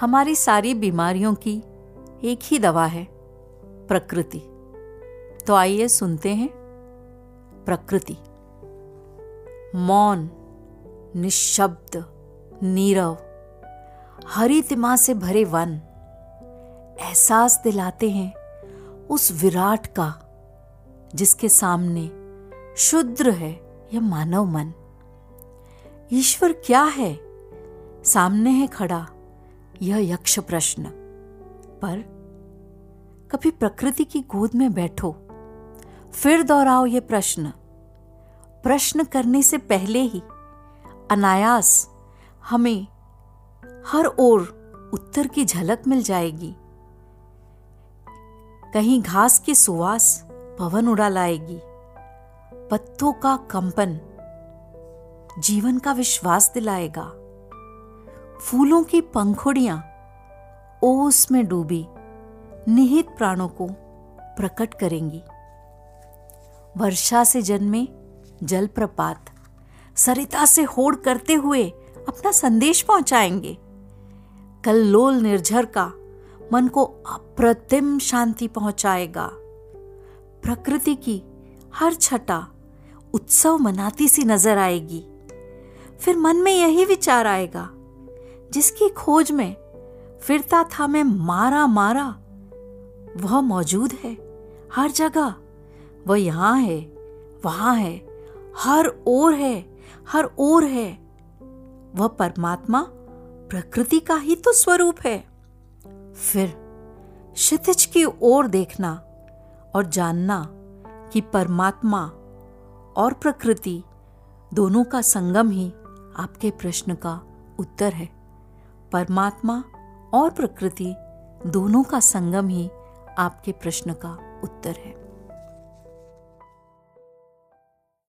हमारी सारी बीमारियों की एक ही दवा है, प्रकृति। तो आइए सुनते हैं प्रकृति। मौन, निशब्द, नीरव हरितिमा से भरे वन, एहसास दिलाते हैं उस विराट का, जिसके सामने शुद्र है यह मानव मन। ईश्वर क्या है? सामने है खड़ा। यह यक्ष प्रश्न। पर कभी प्रकृति की गोद में बैठो, फिर दोहराओ यह प्रश्न। प्रश्न करने से पहले ही अनायास हमें हर ओर उत्तर की झलक मिल जाएगी। कहीं घास की सुवास पवन उड़ा लाएगी। पत्तों का कंपन जीवन का विश्वास दिलाएगा। फूलों की पंखुड़ियाँ ओस में डूबी, निहित प्राणों को प्रकट करेंगी। वर्षा से जन्मे जलप्रपात, सरिता से होड़ करते हुए अपना संदेश पहुंचाएँगे। कल लोल निर्झर का मन को अप्रतिम शांति पहुंचाएगा। प्रकृति की हर छटा उत्सव मनाती सी नज़र आएगी। फिर मन में यही विचार आएगा जिसकी खोज में फिरता था मैं मारा मारा, वह मौजूद है हर जगह। वह यहाँ है, वहाँ है, हर ओर है, हर ओर है। वह परमात्मा प्रकृति का ही तो स्वरूप है। फिर क्षितिज की ओर देखना और जानना कि परमात्मा और प्रकृति दोनों का संगम ही आपके प्रश्न का उत्तर है। परमात्मा और प्रकृति दोनों का संगम ही आपके प्रश्न का उत्तर है।